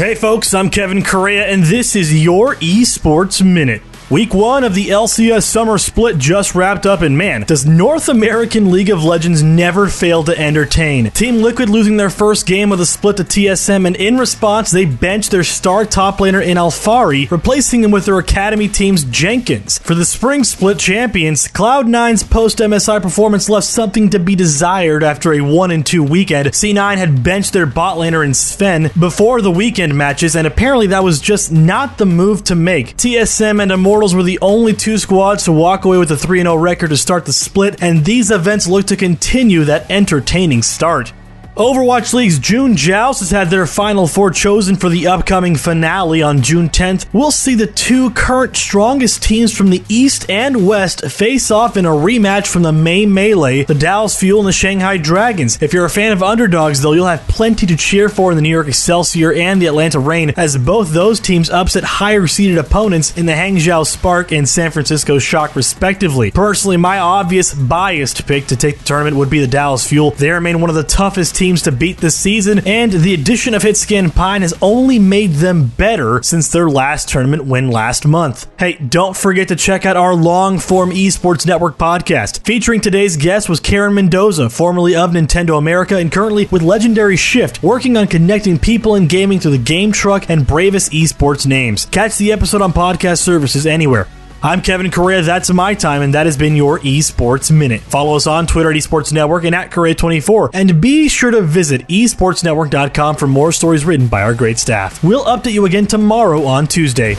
Hey folks, I'm Kevin Correa, and this is your Esports Minute. Week one of the LCS Summer Split just wrapped up, and man, does North American League of Legends never fail to entertain. Team Liquid losing their first game of the split to TSM, and in response, they benched their star top laner in Alphari, replacing him with their academy team's Jenkins. For the spring split champions, Cloud9's post MSI performance left something to be desired after a 1 2 weekend. C9 had benched their bot laner in Zven before the weekend matches, and apparently that was just not the move to make. TSM and Immortal Were the only two squads to walk away with a 3 0 record to start the split, and these events look to continue that entertaining start. Overwatch League's June Joust has had their final four chosen for the upcoming finale on June 10th. We'll see the two current strongest teams from the East and West face off in a rematch from the May Melee, the Dallas Fuel and the Shanghai Dragons. If you're a fan of underdogs, though, you'll have plenty to cheer for in the New York Excelsior and the Atlanta Reign, as both those teams upset higher seeded opponents in the Hangzhou Spark and San Francisco Shock, respectively. Personally, my obvious biased pick to take the tournament would be the Dallas Fuel. They remain one of the toughest teams teams to beat this season, and the addition of Hitscan Pine has only made them better since their last tournament win last month. Hey, don't forget to check out our long form esports network podcast. Featuring today's guest was Karen Mendoza, formerly of Nintendo America and currently with Legendary Shift, working on connecting people in gaming through the Game Truck and bravest esports names. Catch the episode on podcast services anywhere. I'm Kevin Correa. That's my time, and that has been your Esports Minute. Follow us on Twitter at Esports Network and at Correa24. And be sure to visit esportsnetwork.com for more stories written by our great staff. We'll update you again tomorrow on Tuesday.